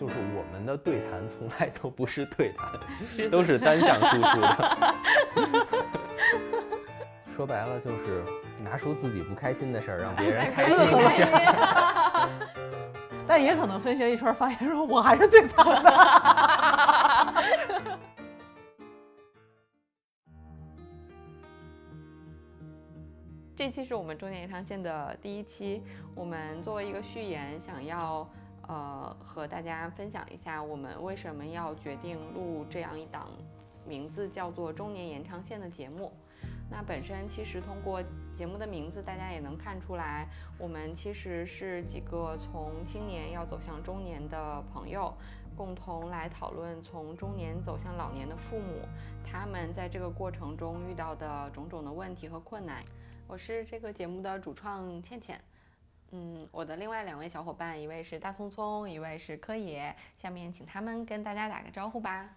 就是我们的对谈从来都不是对谈，都是单向输出的。说白了就是拿出自己不开心的事儿，让别人开心一下。但也可能分析了一圈，发现说我还是最惨的。这期是我们中年延长线的第一期，我们作为一个序言，想要呃和大家分享一下我们为什么要决定录这样一档名字叫做《中年延长线》的节目。那本身其实通过节目的名字，大家也能看出来，我们其实是几个从青年要走向中年的朋友，共同来讨论从中年走向老年的父母，他们在这个过程中遇到的种种的问题和困难。我是这个节目的主创倩倩，嗯，我的另外两位小伙伴，一位是大聪聪，一位是柯野，下面请他们跟大家打个招呼吧。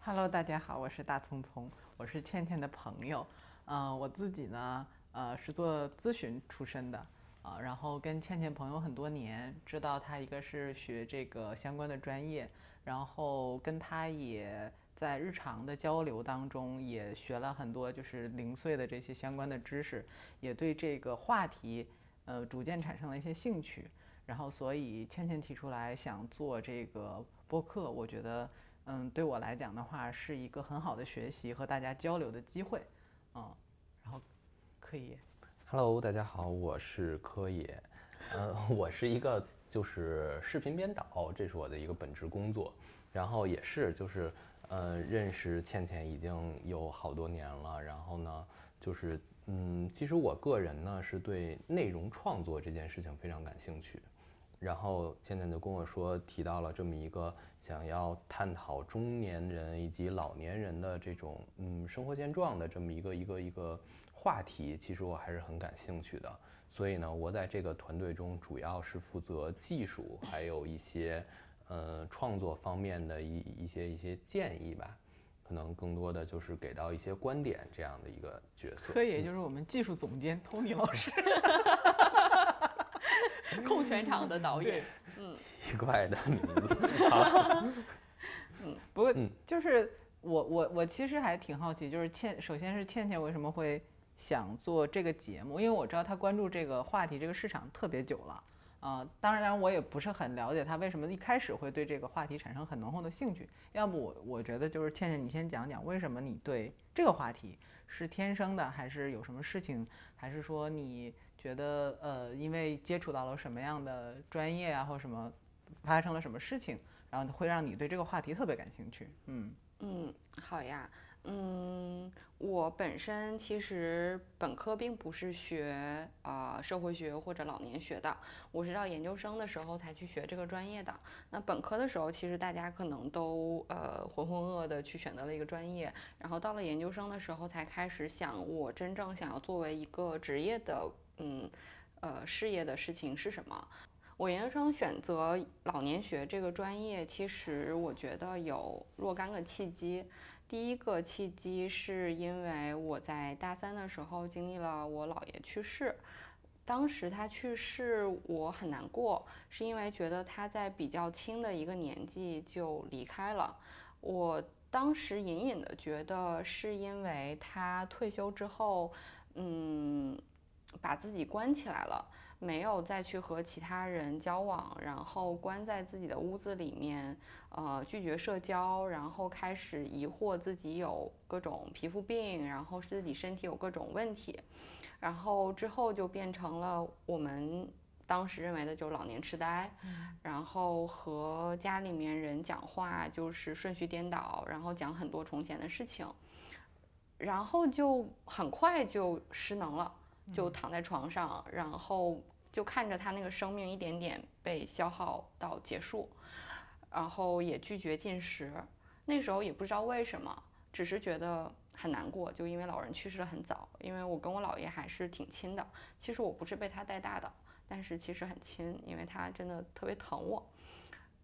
Hello，大家好，我是大聪聪，我是倩倩的朋友。嗯，我自己呢，呃，是做咨询出身的，啊，然后跟倩倩朋友很多年，知道她一个是学这个相关的专业，然后跟她也在日常的交流当中也学了很多就是零碎的这些相关的知识，也对这个话题，呃，逐渐产生了一些兴趣，然后所以倩倩提出来想做这个播客，我觉得，嗯，对我来讲的话是一个很好的学习和大家交流的机会。嗯，然后柯野，Hello，大家好，我是柯野，呃，我是一个就是视频编导，这是我的一个本职工作，然后也是就是呃认识倩倩已经有好多年了，然后呢就是嗯，其实我个人呢是对内容创作这件事情非常感兴趣，然后倩倩就跟我说提到了这么一个。想要探讨中年人以及老年人的这种嗯生活现状的这么一个一个一个话题，其实我还是很感兴趣的。所以呢，我在这个团队中主要是负责技术，还有一些呃创作方面的一一些一些建议吧。可能更多的就是给到一些观点这样的一个角色。可以，就是我们技术总监 Tony 老师。控全场的导演，嗯，奇怪的名字，嗯，不过就是我我我其实还挺好奇，就是倩，首先是倩倩为什么会想做这个节目？因为我知道她关注这个话题、这个市场特别久了，啊，当然我也不是很了解他为什么一开始会对这个话题产生很浓厚的兴趣。要不我我觉得就是倩倩，你先讲讲为什么你对这个话题是天生的，还是有什么事情，还是说你？觉得呃，因为接触到了什么样的专业啊，或什么发生了什么事情，然后会让你对这个话题特别感兴趣。嗯嗯，好呀，嗯，我本身其实本科并不是学啊社会学或者老年学的，我是到研究生的时候才去学这个专业的。那本科的时候，其实大家可能都呃浑浑噩噩的去选择了一个专业，然后到了研究生的时候才开始想，我真正想要作为一个职业的。嗯，呃，事业的事情是什么？我研究生选择老年学这个专业，其实我觉得有若干个契机。第一个契机是因为我在大三的时候经历了我姥爷去世，当时他去世我很难过，是因为觉得他在比较轻的一个年纪就离开了。我当时隐隐的觉得是因为他退休之后，嗯。把自己关起来了，没有再去和其他人交往，然后关在自己的屋子里面，呃，拒绝社交，然后开始疑惑自己有各种皮肤病，然后自己身体有各种问题，然后之后就变成了我们当时认为的就老年痴呆，然后和家里面人讲话就是顺序颠倒，然后讲很多从前的事情，然后就很快就失能了。就躺在床上，然后就看着他那个生命一点点被消耗到结束，然后也拒绝进食。那时候也不知道为什么，只是觉得很难过，就因为老人去世的很早。因为我跟我姥爷还是挺亲的，其实我不是被他带大的，但是其实很亲，因为他真的特别疼我。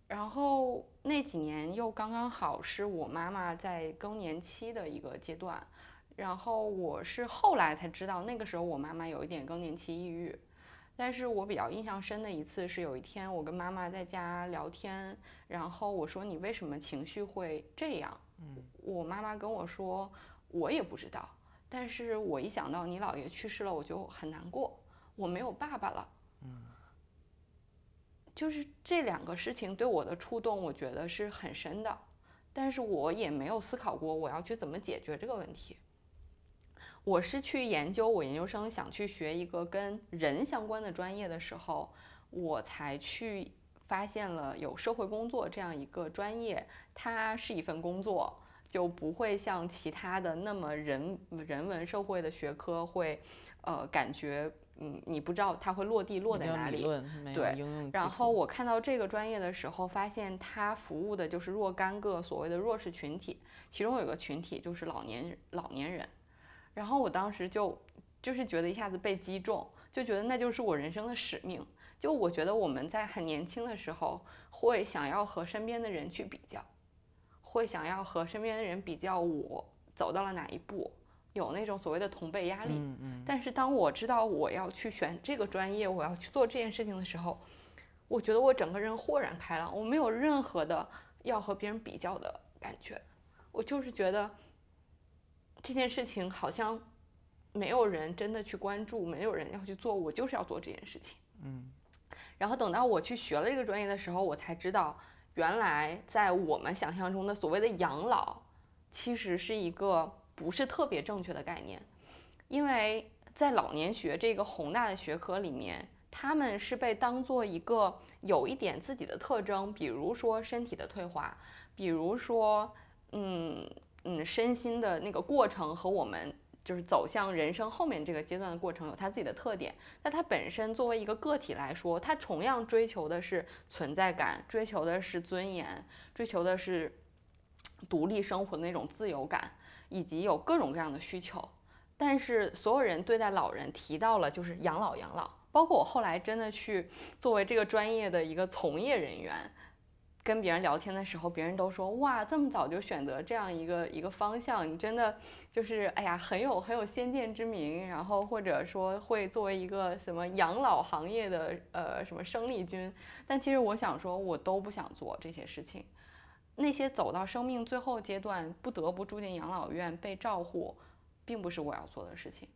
然后那几年又刚刚好是我妈妈在更年期的一个阶段。然后我是后来才知道，那个时候我妈妈有一点更年期抑郁，但是我比较印象深的一次是有一天我跟妈妈在家聊天，然后我说你为什么情绪会这样？嗯，我妈妈跟我说我也不知道，但是我一想到你姥爷去世了，我就很难过，我没有爸爸了。嗯，就是这两个事情对我的触动，我觉得是很深的，但是我也没有思考过我要去怎么解决这个问题。我是去研究，我研究生想去学一个跟人相关的专业的时候，我才去发现了有社会工作这样一个专业，它是一份工作，就不会像其他的那么人人文社会的学科会，呃，感觉嗯，你不知道它会落地落在哪里。对，然后我看到这个专业的时候，发现它服务的就是若干个所谓的弱势群体，其中有个群体就是老年老年人。然后我当时就就是觉得一下子被击中，就觉得那就是我人生的使命。就我觉得我们在很年轻的时候会想要和身边的人去比较，会想要和身边的人比较我走到了哪一步，有那种所谓的同辈压力。嗯嗯。但是当我知道我要去选这个专业，我要去做这件事情的时候，我觉得我整个人豁然开朗，我没有任何的要和别人比较的感觉，我就是觉得。这件事情好像没有人真的去关注，没有人要去做，我就是要做这件事情。嗯，然后等到我去学了这个专业的时候，我才知道，原来在我们想象中的所谓的养老，其实是一个不是特别正确的概念，因为在老年学这个宏大的学科里面，他们是被当做一个有一点自己的特征，比如说身体的退化，比如说，嗯。嗯，身心的那个过程和我们就是走向人生后面这个阶段的过程有它自己的特点。那它本身作为一个个体来说，它同样追求的是存在感，追求的是尊严，追求的是独立生活的那种自由感，以及有各种各样的需求。但是所有人对待老人提到了就是养老养老，包括我后来真的去作为这个专业的一个从业人员。跟别人聊天的时候，别人都说哇，这么早就选择这样一个一个方向，你真的就是哎呀，很有很有先见之明。然后或者说会作为一个什么养老行业的呃什么生力军。但其实我想说，我都不想做这些事情。那些走到生命最后阶段不得不住进养老院被照护，并不是我要做的事情。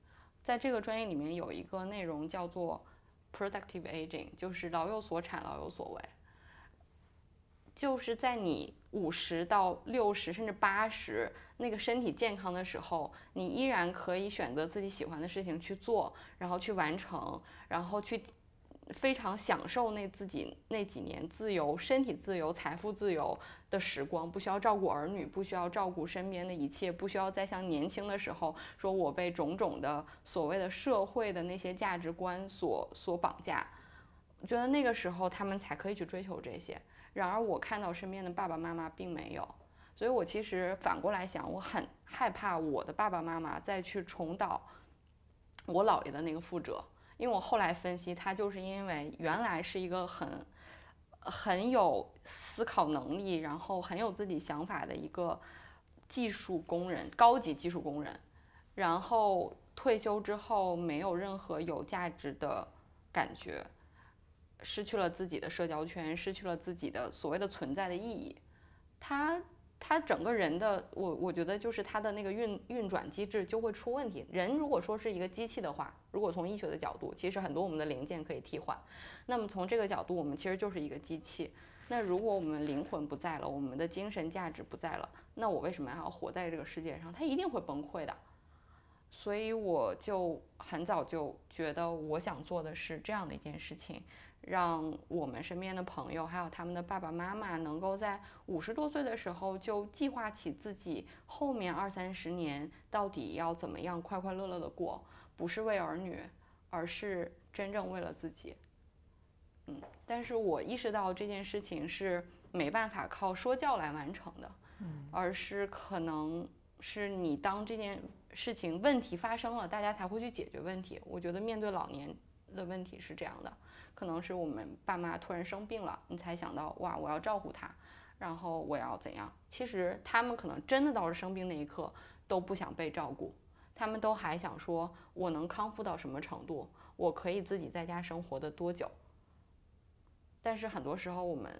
在这个专业里面有一个内容叫做 productive aging，就是老有所产，老有所为。就是在你五十到六十甚至八十那个身体健康的时候，你依然可以选择自己喜欢的事情去做，然后去完成，然后去非常享受那自己那几年自由、身体自由、财富自由的时光，不需要照顾儿女，不需要照顾身边的一切，不需要再像年轻的时候说我被种种的所谓的社会的那些价值观所所绑架。我觉得那个时候他们才可以去追求这些。然而，我看到身边的爸爸妈妈并没有，所以我其实反过来想，我很害怕我的爸爸妈妈再去重蹈我姥爷的那个覆辙。因为我后来分析，他就是因为原来是一个很很有思考能力，然后很有自己想法的一个技术工人，高级技术工人，然后退休之后没有任何有价值的感觉。失去了自己的社交圈，失去了自己的所谓的存在的意义，他他整个人的我我觉得就是他的那个运运转机制就会出问题。人如果说是一个机器的话，如果从医学的角度，其实很多我们的零件可以替换。那么从这个角度，我们其实就是一个机器。那如果我们灵魂不在了，我们的精神价值不在了，那我为什么还要活在这个世界上？它一定会崩溃的。所以我就很早就觉得，我想做的是这样的一件事情。让我们身边的朋友，还有他们的爸爸妈妈，能够在五十多岁的时候就计划起自己后面二三十年到底要怎么样快快乐乐的过，不是为儿女，而是真正为了自己。嗯，但是我意识到这件事情是没办法靠说教来完成的，嗯，而是可能是你当这件事情问题发生了，大家才会去解决问题。我觉得面对老年的问题是这样的。可能是我们爸妈突然生病了，你才想到哇，我要照顾他，然后我要怎样？其实他们可能真的到了生病那一刻都不想被照顾，他们都还想说，我能康复到什么程度？我可以自己在家生活的多久。但是很多时候我们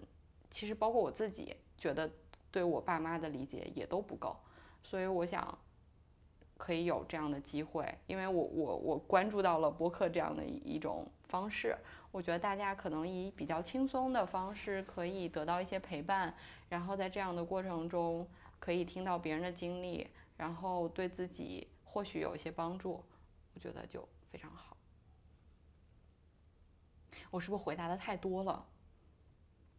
其实包括我自己觉得对我爸妈的理解也都不够，所以我想可以有这样的机会，因为我我我关注到了播客这样的一种方式，我觉得大家可能以比较轻松的方式可以得到一些陪伴，然后在这样的过程中可以听到别人的经历，然后对自己或许有一些帮助，我觉得就非常好。我是不是回答的太多了？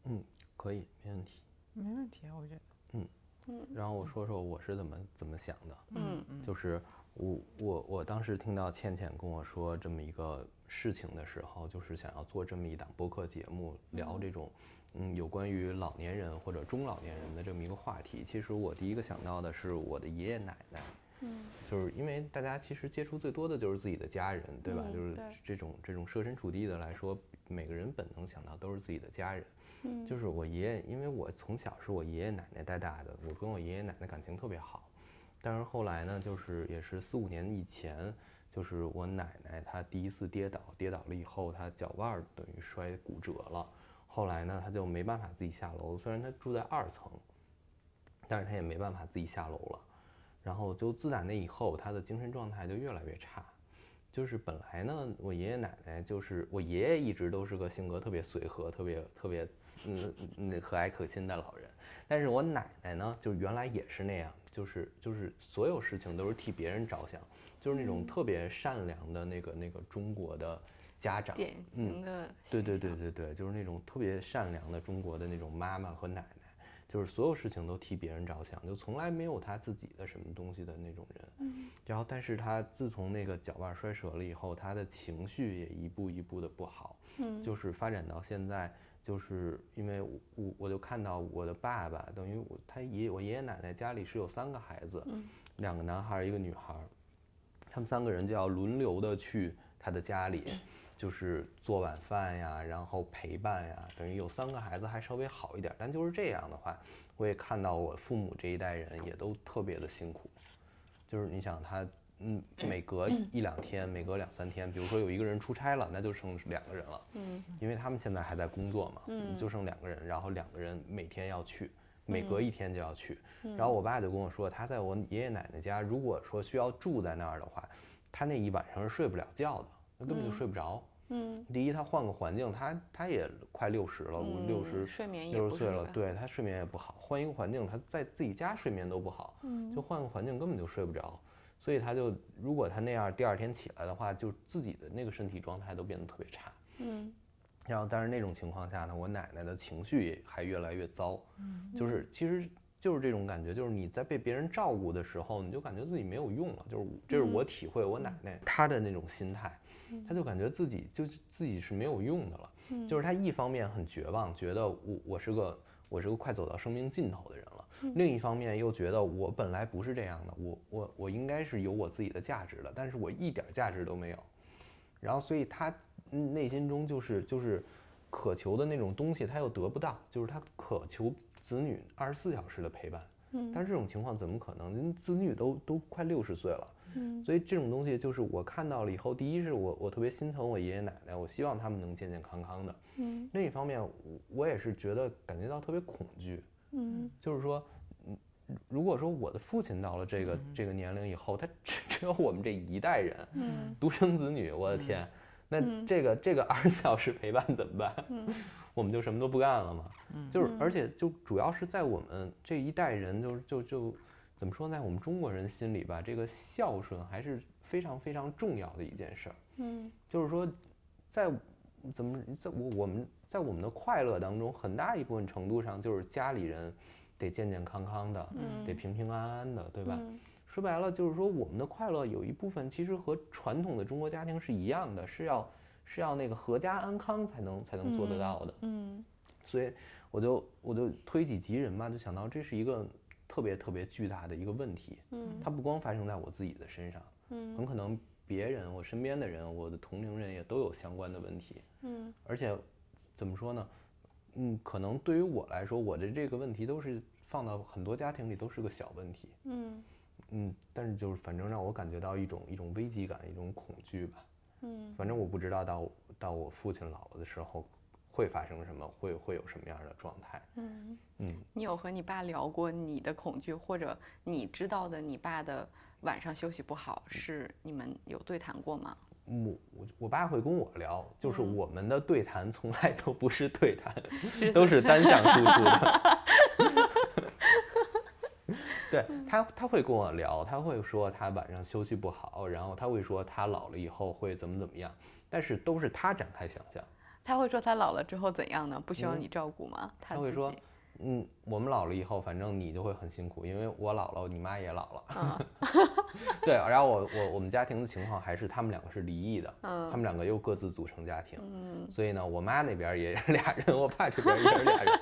嗯，可以，没问题。没问题啊，我觉得。嗯嗯然后我说说我是怎么怎么想的，嗯就是我我我当时听到倩倩跟我说这么一个事情的时候，就是想要做这么一档播客节目，聊这种嗯有关于老年人或者中老年人的这么一个话题。其实我第一个想到的是我的爷爷奶奶，嗯就是因为大家其实接触最多的就是自己的家人，对吧？嗯就是这种这种设身处地的来说，每个人本能想到都是自己的家人。嗯就是我爷爷，因为我从小是我爷爷奶奶带大的，我跟我爷爷奶奶感情特别好。但是后来呢，就是也是四五年以前，就是我奶奶她第一次跌倒，跌倒了以后，她脚腕儿等于摔骨折了。后来呢，她就没办法自己下楼，虽然她住在二层，但是她也没办法自己下楼了。然后就自打那以后，她的精神状态就越来越差。就是本来呢，我爷爷奶奶就是我爷爷一直都是个性格特别随和、特别特别嗯嗯和蔼可亲的老人，但是我奶奶呢，就原来也是那样，就是就是所有事情都是替别人着想，就是那种特别善良的那个那个中国的家长，典型的。对对对对对，就是那种特别善良的中国的那种妈妈和奶奶，就是所有事情都替别人着想，就从来没有他自己的什么东西的那种人。嗯。然后，但是他自从那个脚腕摔折了以后，他的情绪也一步一步的不好，嗯。就是发展到现在，就是因为我我我就看到我的爸爸，等于我他爷我爷爷奶奶家里是有三个孩子，嗯。两个男孩儿一个女孩儿，他们三个人就要轮流的去他的家里，就是做晚饭呀，然后陪伴呀，等于有三个孩子还稍微好一点儿，但就是这样的话，我也看到我父母这一代人也都特别的辛苦，就是你想他。嗯，每隔一两天，每隔两三天，比如说有一个人出差了，那就剩两个人了。嗯因为他们现在还在工作嘛，嗯就剩两个人，然后两个人每天要去，每嗯隔一天就要去。然后我爸就跟我说，他在我爷爷奶奶家，如果说需要住在那儿的话，他那一晚上是睡不了觉的，他根本就睡不着。嗯第一，他换个环境，他他也快六十了，五六十六十岁了，对他睡眠也不好，换一个环境，他在自己家睡眠都不好，嗯就换个环境根本就睡不着。所以他就，如果他那样第二天起来的话，就自己的那个身体状态都变得特别差。嗯然后，但是那种情况下呢，我奶奶的情绪也还越来越糟，嗯就是其实就是这种感觉，就是你在被别人照顾的时候，你就感觉自己没有用了，就是我这是我体会我奶奶她的那种心态，她就感觉自己就是自己是没有用的了，就是她一方面很绝望，觉得我我是个我是个快走到生命尽头的人了，另一方面又觉得我本来不是这样的，我我我应该是有我自己的价值的，但是我一点儿价值都没有。然后，所以他嗯内心中就是就是渴求的那种东西，她又得不到，就是她渴求子女二十四小时的陪伴。嗯。但是这种情况怎么可能？人子女都都快六十岁了，嗯。所以这种东西就是我看到了以后，第一是我我特别心疼我爷爷奶奶，我希望他们能健健康康的。嗯。另一方面，我我也是觉得感觉到特别恐惧，嗯。就是说，嗯，如果说我的父亲到了这个这个年龄以后，他只 只有我们这一代人，嗯。独生子女，我的天，那嗯。这个这个二十四小时陪伴怎么办？嗯我们就什么都不干了嘛。就是而且就主要是在我们这一代人，就就就怎么说，在我们中国人心里吧，这个孝顺还是非常非常重要的一件事儿。嗯就是说，在怎么在我我们在我们的快乐当中，很大一部分程度上就是家里人得健健康康的，嗯得平平安安的，对吧？嗯说白了就是说，我们的快乐有一部分其实和传统的中国家庭是一样的，是要是要那个阖家安康才能才能做得到的。嗯所以我就我就推己及人嘛，就想到这是一个特别特别巨大的一个问题。嗯它不光发生在我自己的身上，嗯很可能别人、我身边的人、我的同龄人也都有相关的问题。嗯而且怎么说呢？嗯，可能对于我来说，我的这个问题都是放到很多家庭里都是个小问题。嗯嗯，但是就是反正让我感觉到一种一种危机感，一种恐惧吧。嗯反正我不知道到到我父亲老了的时候会发生什么，会会有什么样的状态。嗯，嗯，你有和你爸聊过你的恐惧，或者你知道的你爸的晚上休息不好，是你们有对谈过吗？我我我爸会跟我聊，就是嗯我们的对谈从来都不是对谈，都是单向输出的。对他，他会跟我聊，他会说他晚上休息不好，然后他会说他老了以后会怎么怎么样，但是都是他展开想象。他会说他老了之后怎样呢？不需要嗯你照顾吗？他他会说，嗯，我们老了以后，反正你就会很辛苦，因为我老了，你妈也老了。嗯 对，然后我我我们家庭的情况还是他们两个是离异的，他嗯们两个又各自组成家庭，嗯，所以呢，我妈那边也是 俩人，我爸这边也是俩人。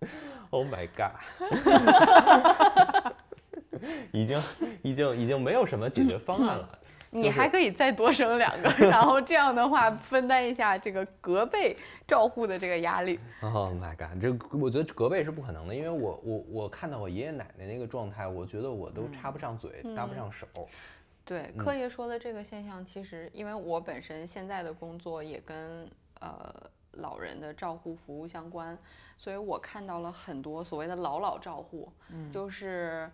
Oh my god！已经已经已经没有什么解决方案了。你就是还可以再多生两个，然后这样的话分担一下这个隔辈照护的这个压力。Oh my god！这我觉得隔辈是不可能的，因为我我我看到我爷爷奶奶那个状态，我觉得我都插不上嘴，搭不上手。对，嗯柯爷说的这个现象，其实因为我本身现在的工作也跟呃老人的照护服务相关，所以我看到了很多所谓的老老照护，嗯。就是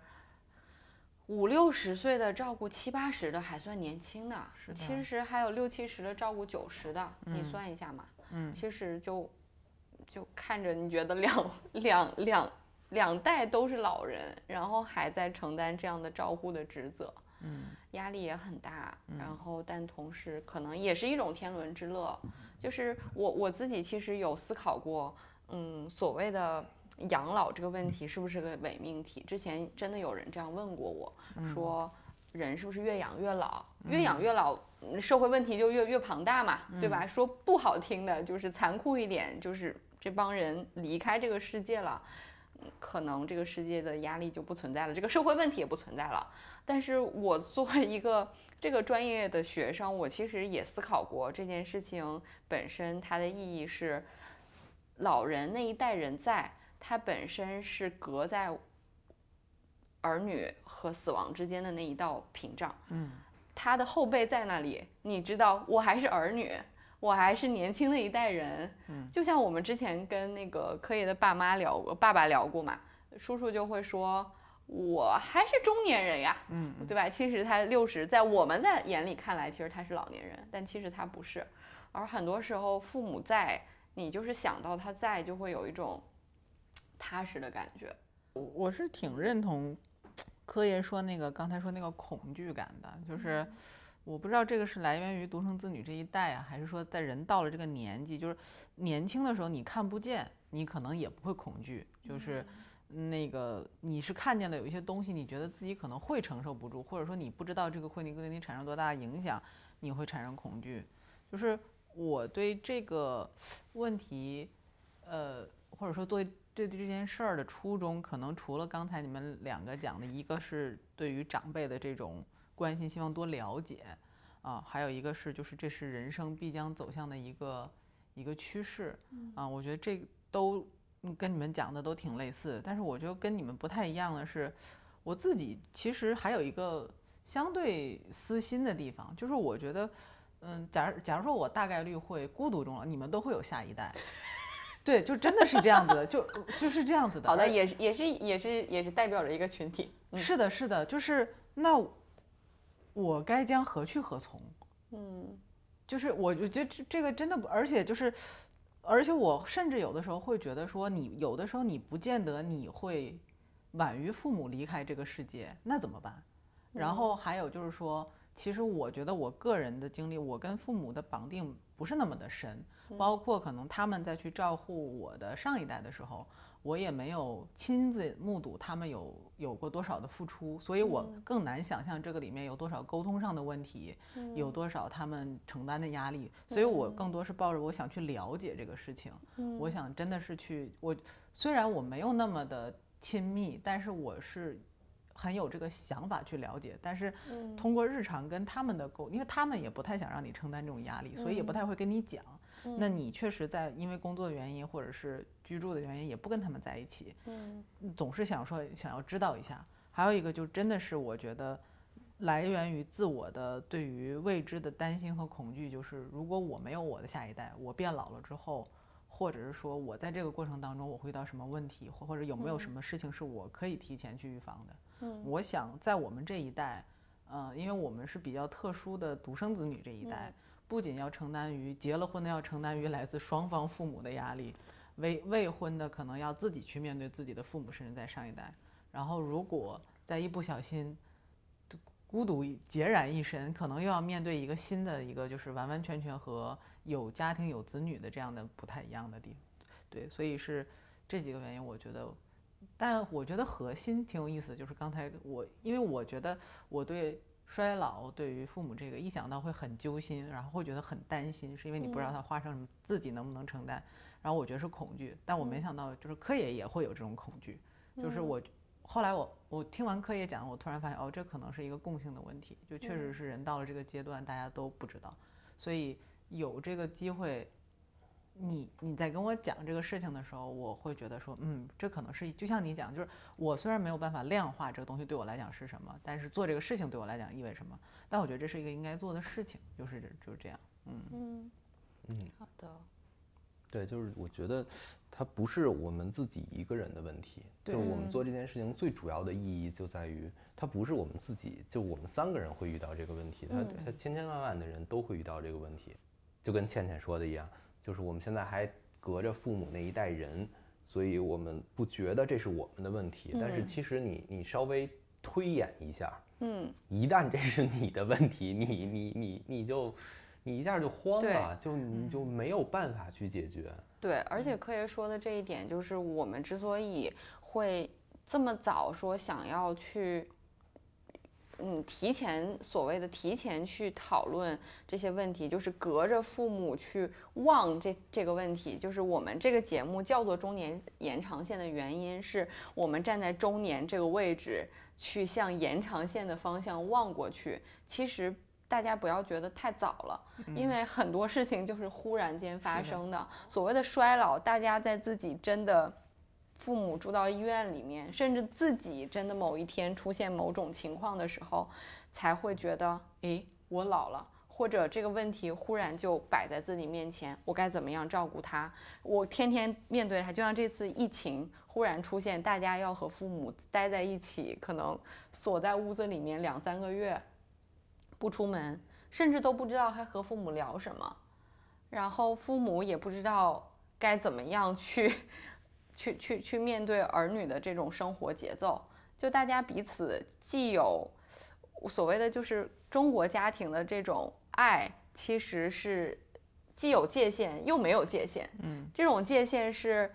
五六十岁的照顾七八十的还算年轻的，是的。其实还有六七十的照顾九十的，你嗯。算一下嘛，嗯。其实就就看着你觉得两两两两代都是老人，然后还在承担这样的照护的职责。嗯。压力也很大，然后但同时可能也是一种天伦之乐。就是我我自己其实有思考过，嗯，所谓的养老这个问题是不是个伪命题？之前真的有人这样问过我，说人是不是越养越老？越养越老，嗯社会问题就越越庞大嘛，对吧？说不好听的，就是残酷一点，就是这帮人离开这个世界了。嗯可能这个世界的压力就不存在了，这个社会问题也不存在了。但是我作为一个这个专业的学生，我其实也思考过这件事情本身它的意义是，老人那一代人在，他本身是隔在儿女和死亡之间的那一道屏障。嗯他的后辈在那里，你知道，我还是儿女，我还是年轻的一代人。嗯，就像我们之前跟那个柯爷的爸妈聊过，爸爸聊过嘛，叔叔就会说，我还是中年人呀，嗯对吧？其实他六十，在我们在眼里看来，其实他是老年人，但其实他不是。而很多时候，父母在，你就是想到他在，就会有一种踏实的感觉。我我是挺认同柯爷说那个刚才说那个恐惧感的，就是我不知道这个是来源于独生子女这一代啊，还是说在人到了这个年纪，就是年轻的时候你看不见，你可能也不会恐惧，就是那个你是看见了有一些东西，你觉得自己可能会承受不住，或者说你不知道这个会你对你产生多大的影响，你会产生恐惧。就是我对这个问题，呃，或者说对对这件事儿的初衷，可能除了刚才你们两个讲的，一个是对于长辈的这种关心，希望多了解啊，还有一个是就是这是人生必将走向的一个一个趋势啊，我觉得这都嗯跟你们讲的都挺类似，但是我觉得跟你们不太一样的是，我自己其实还有一个相对私心的地方，就是我觉得。嗯，假如假如说我大概率会孤独终老，你们都会有下一代，对，就真的是这样子的，就就是这样子的。好的，也是也是也是也是代表着一个群体。嗯是的，是的，就是那我该将何去何从？嗯就是我就觉得这这个真的不，而且就是，而且我甚至有的时候会觉得说，你有的时候你不见得你会晚于父母离开这个世界，那怎么办？然后还有就是说，其实我觉得我个人的经历，我跟父母的绑定不是那么的深，包括可能他们在去照顾我的上一代的时候，我也没有亲自目睹他们有有过多少的付出，所以我更难想象这个里面有多少沟通上的问题，有多少他们承担的压力，所以我更多是抱着我想去了解这个事情，我想真的是去我虽然我没有那么的亲密，但是我是。很有这个想法去了解，但是通过日常跟他们的沟，因为他们也不太想让你承担这种压力，所以也不太会跟你讲。那你确实在因为工作的原因或者是居住的原因，也不跟他们在一起，嗯总是想说想要知道一下。还有一个就真的是我觉得，来源于自我的对于未知的担心和恐惧，就是如果我没有我的下一代，我变老了之后，或者是说我在这个过程当中我会遇到什么问题，或或者有没有什么事情是我可以提前去预防的。嗯我想在我们这一代，呃，因为我们是比较特殊的独生子女这一代，不仅要承担于结了婚的要承担于来自双方父母的压力，未未婚的可能要自己去面对自己的父母，甚至在上一代。然后如果在一不小心，孤独一孑然一身，可能又要面对一个新的一个，就是完完全全和有家庭有子女的这样的不太一样的地方。对，所以是这几个原因，我觉得，但我觉得核心挺有意思的，就是刚才我，因为我觉得我对衰老，对于父母这个一想到会很揪心，然后会觉得很担心，是因为你不知道他发生什么，自己能不能承担，然后我觉得是恐惧，但我没想到就是科野也会有这种恐惧，就是我。后来我我听完科野讲，我突然发现哦，这可能是一个共性的问题，就确实是人到了这个阶段，大家都不知道，所以有这个机会，你你在跟我讲这个事情的时候，我会觉得说，嗯，这可能是就像你讲，就是我虽然没有办法量化这个东西对我来讲是什么，但是做这个事情对我来讲意味什么，但我觉得这是一个应该做的事情，就是就是这样，嗯。嗯嗯，好的，对，就是我觉得它不是我们自己一个人的问题，就我们做这件事情最主要的意义就在于，它不是我们自己，就我们三个人会遇到这个问题，它它千千万万的人都会遇到这个问题，就跟倩倩说的一样，就是我们现在还隔着父母那一代人，所以我们不觉得这是我们的问题，但是其实你你稍微推演一下，嗯，一旦这是你的问题，你你你你就你一下就慌了，就你就没有办法去解决。对，而且科爷说的这一点，就是我们之所以会这么早说想要去，嗯，提前所谓的提前去讨论这些问题，就是隔着父母去望这这个问题，就是我们这个节目叫做中年延长线的原因，是我们站在中年这个位置去向延长线的方向望过去，其实。大家不要觉得太早了，因为很多事情就是忽然间发生的。所谓的衰老，大家在自己真的父母住到医院里面，甚至自己真的某一天出现某种情况的时候，才会觉得，诶，我老了，或者这个问题忽然就摆在自己面前，我该怎么样照顾他？我天天面对他，就像这次疫情忽然出现，大家要和父母待在一起，可能锁在屋子里面两三个月。不出门，甚至都不知道还和父母聊什么，然后父母也不知道该怎么样去，去去去面对儿女的这种生活节奏。就大家彼此既有所谓的就是中国家庭的这种爱，其实是既有界限又没有界限。嗯，这种界限是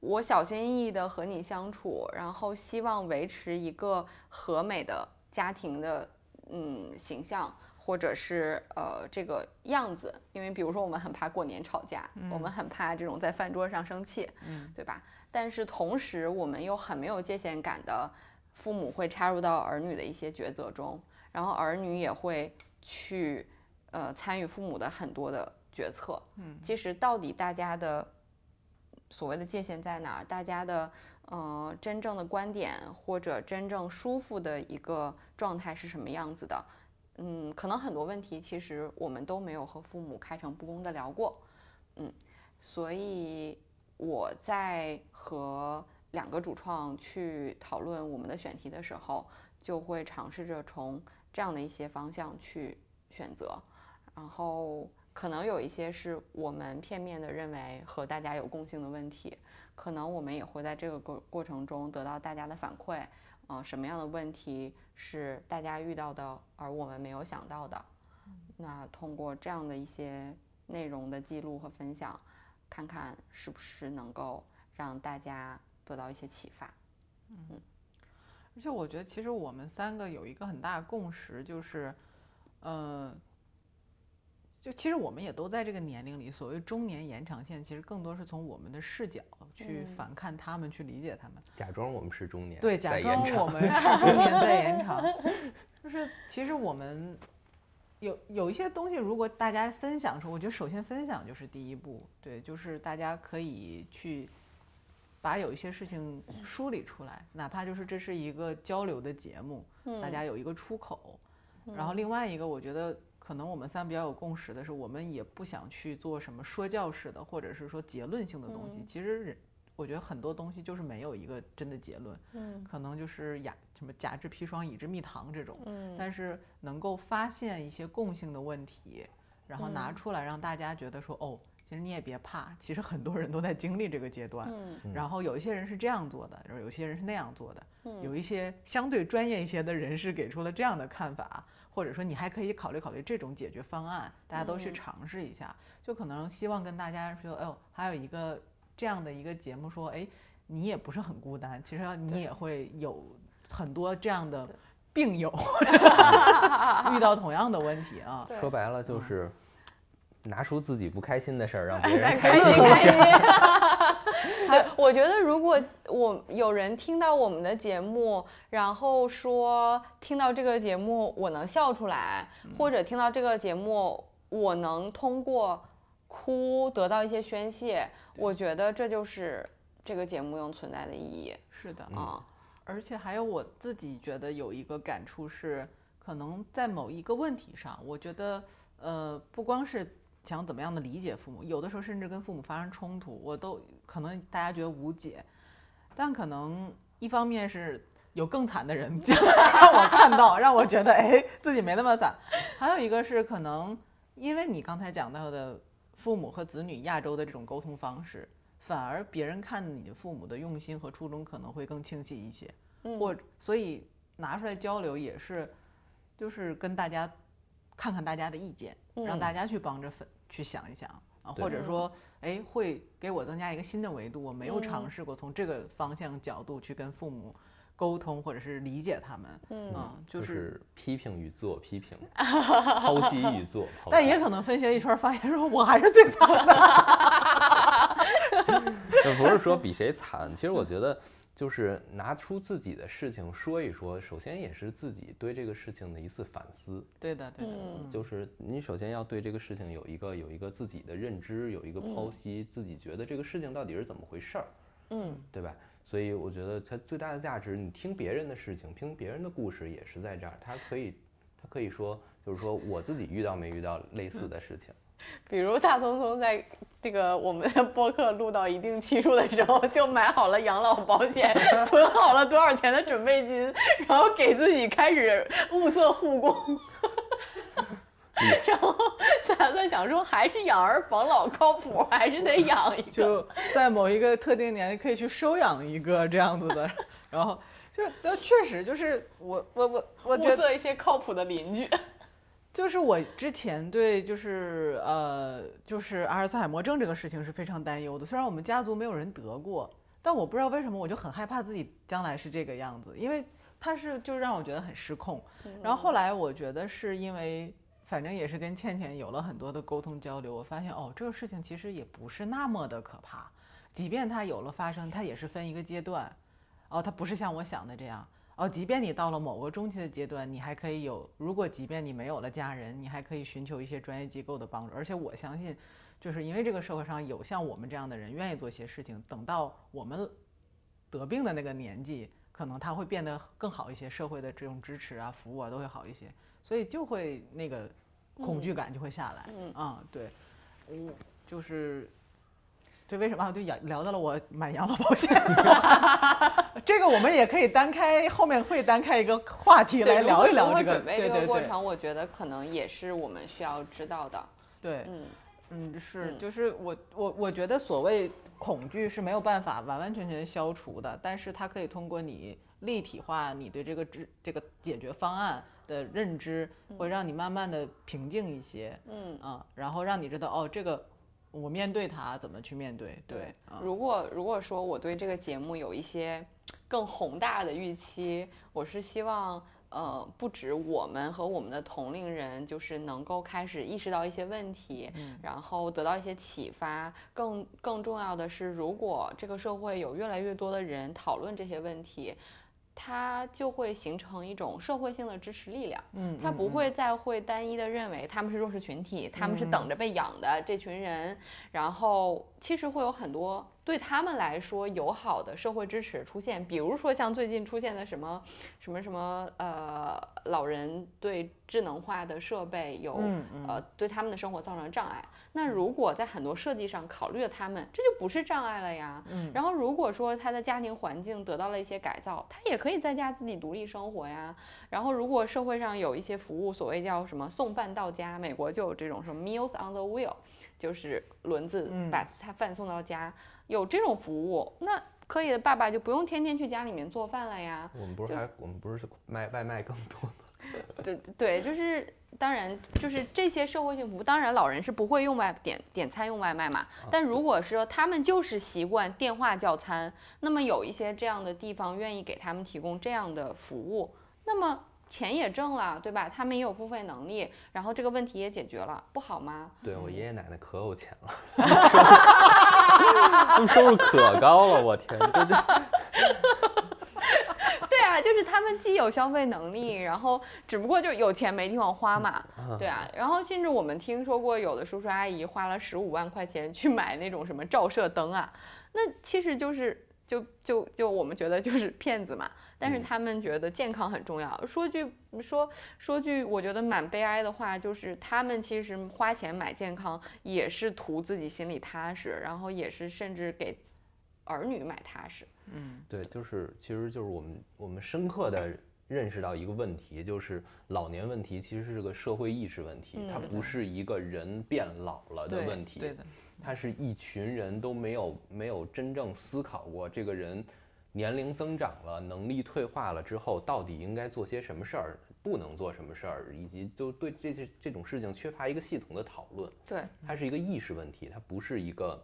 我小心翼翼的和你相处，然后希望维持一个和美的家庭的。嗯，形象或者是呃这个样子，因为比如说我们很怕过年吵架，我们很怕这种在饭桌上生气，嗯，对吧？但是同时我们又很没有界限感的，父母会插入到儿女的一些抉择中，然后儿女也会去呃参与父母的很多的决策，嗯，其实到底大家的所谓的界限在哪儿？大家的。呃，真正的观点或者真正舒服的一个状态是什么样子的？嗯，可能很多问题其实我们都没有和父母开诚布公的聊过，嗯，所以我在和两个主创去讨论我们的选题的时候，就会尝试着从这样的一些方向去选择，然后可能有一些是我们片面的认为和大家有共性的问题。可能我们也会在这个过过程中得到大家的反馈，呃，什么样的问题是大家遇到的，而我们没有想到的。那通过这样的一些内容的记录和分享，看看是不是能够让大家得到一些启发。嗯，而且我觉得其实我们三个有一个很大的共识，就是，呃。就其实我们也都在这个年龄里，所谓中年延长线，其实更多是从我们的视角去反看他们，去理解他们，假装我们是中年，对，假装我们是中年在延长。就是其实我们有有一些东西，如果大家分享的时候，我觉得首先分享就是第一步，对，就是大家可以去把有一些事情梳理出来，哪怕就是这是一个交流的节目，大家有一个出口。然后另外一个，我觉得可能我们三比较有共识的是，我们也不想去做什么说教式的，或者是说结论性的东西。其实人，我觉得很多东西就是没有一个真的结论，嗯。可能就是雅什么甲之砒霜，乙之蜜糖这种。嗯。但是能够发现一些共性的问题，然后拿嗯。出来让大家觉得说，哦，其实你也别怕，其实很多人都在经历这个阶段。嗯。然后有一些人是这样做的，然后有些人是那样做的，嗯。有一些相对专业一些的人士给出了这样的看法，或者说你还可以考虑考虑这种解决方案，大家都去嗯尝试一下。就可能希望跟大家说，哎呦，还有一个这样的一个节目，说，哎，你也不是很孤单，其实你也会有很多这样的病友 遇到同样的问题啊。说白了就是拿出自己不开心的事儿，让 别哎人开心心一下。我觉得如果我有人听到我们的节目，然后说听到这个节目我能笑出来，或者听到这个节目我能通过哭得到一些宣泄，我觉得这就是这个节目用存在的意义是的，啊。而且还有我自己觉得有一个感触是，可能在某一个问题上，我觉得呃，不光是想怎么样的理解父母，有的时候甚至跟父母发生冲突，我都可能大家觉得无解，但可能一方面是有更惨的人 让我看到，让我觉得哎自己没那么惨，还有一个是可能因为你刚才讲到的父母和子女亚洲的这种沟通方式。反而别人看你的父母的用心和初衷可能会更清晰一些，嗯或所以拿出来交流也是，就是跟大家看看大家的意见，让嗯大家去帮着分去想一想啊，或者说哎会给我增加一个新的维度，我没有尝嗯试过从这个方向角度去跟父母沟通或者是理解他们，嗯啊，就就是。批评与自我批评，剖析与做剖析。但也可能分析了一圈，发现说我还是最惨的。就不是说比谁惨，其实我觉得就是拿出自己的事情说一说，首先也是自己对这个事情的一次反思。对的，对的，就是你首先要对这个事情有一个有一个自己的认知，有一个剖析，自己觉得这个事情到底是怎么回事儿，嗯。对吧？所以我觉得它最大的价值，你听别人的事情，听别人的故事也是在这儿，它可以，它可以说就是说我自己遇到没遇到类似的事情，比如大聪聪在这个我们的播客录到一定期数的时候，就买好了养老保险，存好了多少钱的准备金，然后给自己开始物色护工，然后打算想说还是养儿防老靠谱，还是得养一个。就在某一个特定年龄可以去收养一个这样子的，然后就呃确实就是我我我我觉得物色一些靠谱的邻居。就是我之前对就是呃就是阿尔茨海默症这个事情是非常担忧的，虽然我们家族没有人得过，但我不知道为什么我就很害怕自己将来是这个样子，因为它是就让我觉得很失控。然后后来我觉得是因为，反正也是跟倩倩有了很多的沟通交流，我发现哦，这个事情其实也不是那么的可怕，即便它有了发生，它也是分一个阶段，哦，它不是像我想的这样。哦，即便你到了某个中期的阶段，你还可以有，如果即便你没有了家人，你还可以寻求一些专业机构的帮助。而且我相信，就是因为这个社会上有像我们这样的人愿意做一些事情，等到我们得病的那个年纪，可能他会变得更好一些，社会的这种支持啊、服务啊都会好一些，所以就会那个恐惧感就会下来。嗯啊，对，我就是。对，为什么啊？就聊聊到了我买养老保险，这个我们也可以单开，后面会单开一个话题来聊一聊这个。准备这个对对对过程，我觉得可能也是我们需要知道的。对，嗯嗯，是，嗯就是我我我觉得所谓恐惧是没有办法完完全全消除的，但是它可以通过你立体化你对这个知这个解决方案的认知，会让你慢慢的平静一些，嗯。啊，然后让你知道哦，这个我面对它怎么去面对，对，啊，如果如果说我对这个节目有一些更宏大的预期，我是希望。呃，不止我们和我们的同龄人，就是能够开始意识到一些问题，嗯然后得到一些启发。更更重要的是，如果这个社会有越来越多的人讨论这些问题，它就会形成一种社会性的支持力量。嗯，他嗯嗯不会再会单一的认为他们是弱势群体，他们是嗯等着被养的这群人，然后其实会有很多对他们来说友好的社会支持出现，比如说像最近出现的什么什么什么呃，老人对智能化的设备有呃对他们的生活造成障碍。那如果在很多设计上考虑了他们，这就不是障碍了呀。嗯然后如果说他的家庭环境得到了一些改造，他也可以在家自己独立生活呀。然后如果社会上有一些服务，所谓叫什么送饭到家，美国就有这种什么 Meals on the Wheel，就是轮子嗯把他饭送到家，有这种服务，那可以的爸爸就不用天天去家里面做饭了呀。我们不是还我们不是卖外卖更多吗？对对，就是当然就是这些社会性服务，当然老人是不会用外点点餐用外卖嘛。但如果说他们就是习惯电话叫餐，那么有一些这样的地方愿意给他们提供这样的服务，那么钱也挣了，对吧？他们也有付费能力，然后这个问题也解决了，不好吗？对我爷爷奶奶可有钱了，他们收入可高了，我天，就这他们既有消费能力，然后只不过就是有钱没地方花嘛，对啊。然后甚至我们听说过有的叔叔阿姨花了十五万块钱去买那种什么照射灯啊，那其实就是就就就我们觉得就是 骗子嘛。但是嗯他们觉得健康很重要。说句说说句我觉得蛮悲哀的话，就是他们其实花钱买健康也是图自己心里踏实，然后也是甚至给儿女买踏实。嗯。对，就是其实就是我们我们深刻的认识到一个问题，就是老年问题其实是个社会意识问题，它嗯不是一个人变老了的问题，对的，它是一群人都没有没有真正思考过这个人年龄增长了，能力退化了之后，到底应该做些什么事儿，不能做什么事儿，以及就对这些这种事情缺乏一个系统的讨论。对，它是一个意识问题，它不是一个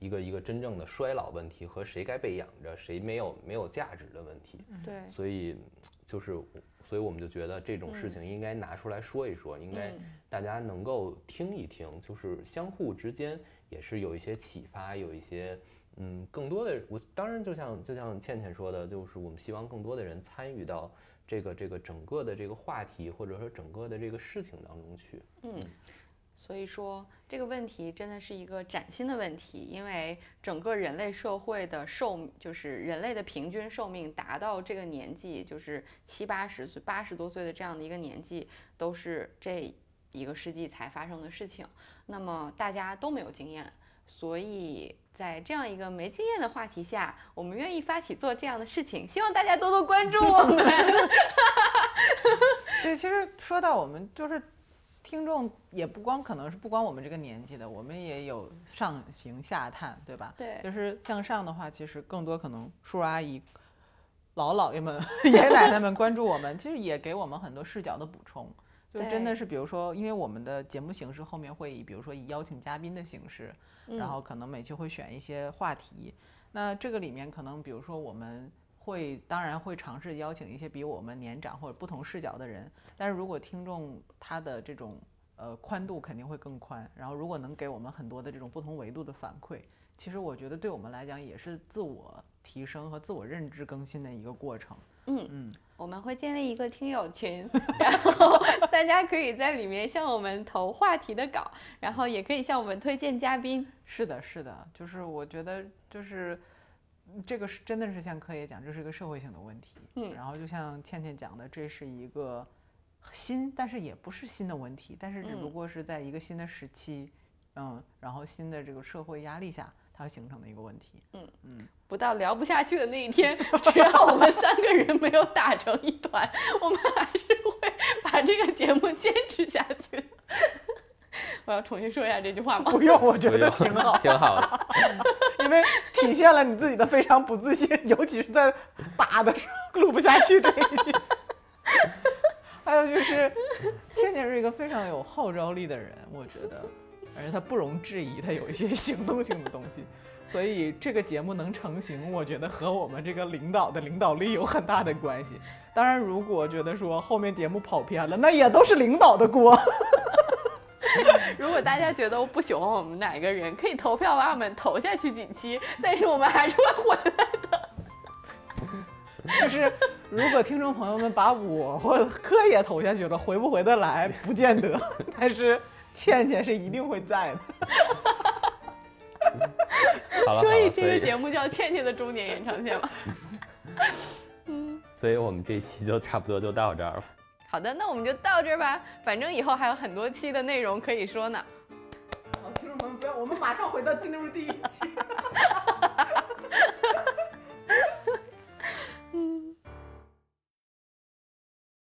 一个一个真正的衰老问题和谁该被养着，谁没有没有价值的问题。对，所以就是，所以我们就觉得这种事情应该拿出来说一说，应该嗯大家能够听一听，就是相互之间也是有一些启发，有一些嗯更多的。我当然就像就像倩倩说的，就是我们希望更多的人参与到这个这个整个的这个话题或者说整个的这个事情当中去。嗯，所以说这个问题真的是一个崭新的问题，因为整个人类社会的寿，就是人类的平均寿命达到这个年纪，就是七八十岁、八十多岁的这样的一个年纪，都是这一个世纪才发生的事情。那么大家都没有经验，所以。在这样一个没经验的话题下，我们愿意发起做这样的事情，希望大家多多关注我们。对，其实说到我们就是听众，也不光可能是不光我们这个年纪的，我们也有上行下探，对吧？对就是向上的话，其实更多可能叔叔阿姨、老姥爷们、爷爷奶奶们关注我们，其实也给我们很多视角的补充。就真的是，比如说，因为我们的节目形式后面会以，比如说以邀请嘉宾的形式，然后可能每期会选一些话题。那这个里面可能，比如说我们会当然会尝试邀请一些比我们年长或者不同视角的人，但是如果听众他的这种呃宽度肯定会更宽，然后如果能给我们很多的这种不同维度的反馈，其实我觉得对我们来讲也是自我提升和自我认知更新的一个过程。嗯嗯，我们会建立一个听友群，然后大家可以在里面向我们投话题的稿，然后也可以向我们推荐嘉宾。是的，是的，就是我觉得就是嗯这个是真的是像柯爷讲，这是一个社会性的问题。嗯然后就像倩倩讲的，这是一个新，但是也不是新的问题，但是只不嗯过是在一个新的时期，嗯，然后新的这个社会压力下，它形成的一个问题。嗯嗯，不到聊不下去的那一天，只要我们三个人没有打成一团，我们还是会把这个节目坚持下去的。我要重新说一下这句话吗？不用，我觉得挺好，挺好的。因为体现了你自己的非常不自信，尤其是在打的时候录不下去这一句。还有就是，倩倩是一个非常有号召力的人，我觉得，而且她不容置疑，她有一些行动性的东西，所以这个节目能成型，我觉得和我们这个领导的领导力有很大的关系。当然，如果觉得说后面节目跑偏了，那也都是领导的锅。如果大家觉得不喜欢我们哪个人，可以投票把我们投下去几期，但是我们还是会回来的。就是如果听众朋友们把我或柯爷投下去了，回不回得来不见得，但是倩倩是一定会在的。好了，所以这个节目叫《倩倩的中年延长线》嘛。所以我们这一期就差不多就到这儿了。好的，那我们就到这儿吧，反正以后还有很多期的内容可以说呢。好，听众朋友们，不要，我们马上回到进入第一期。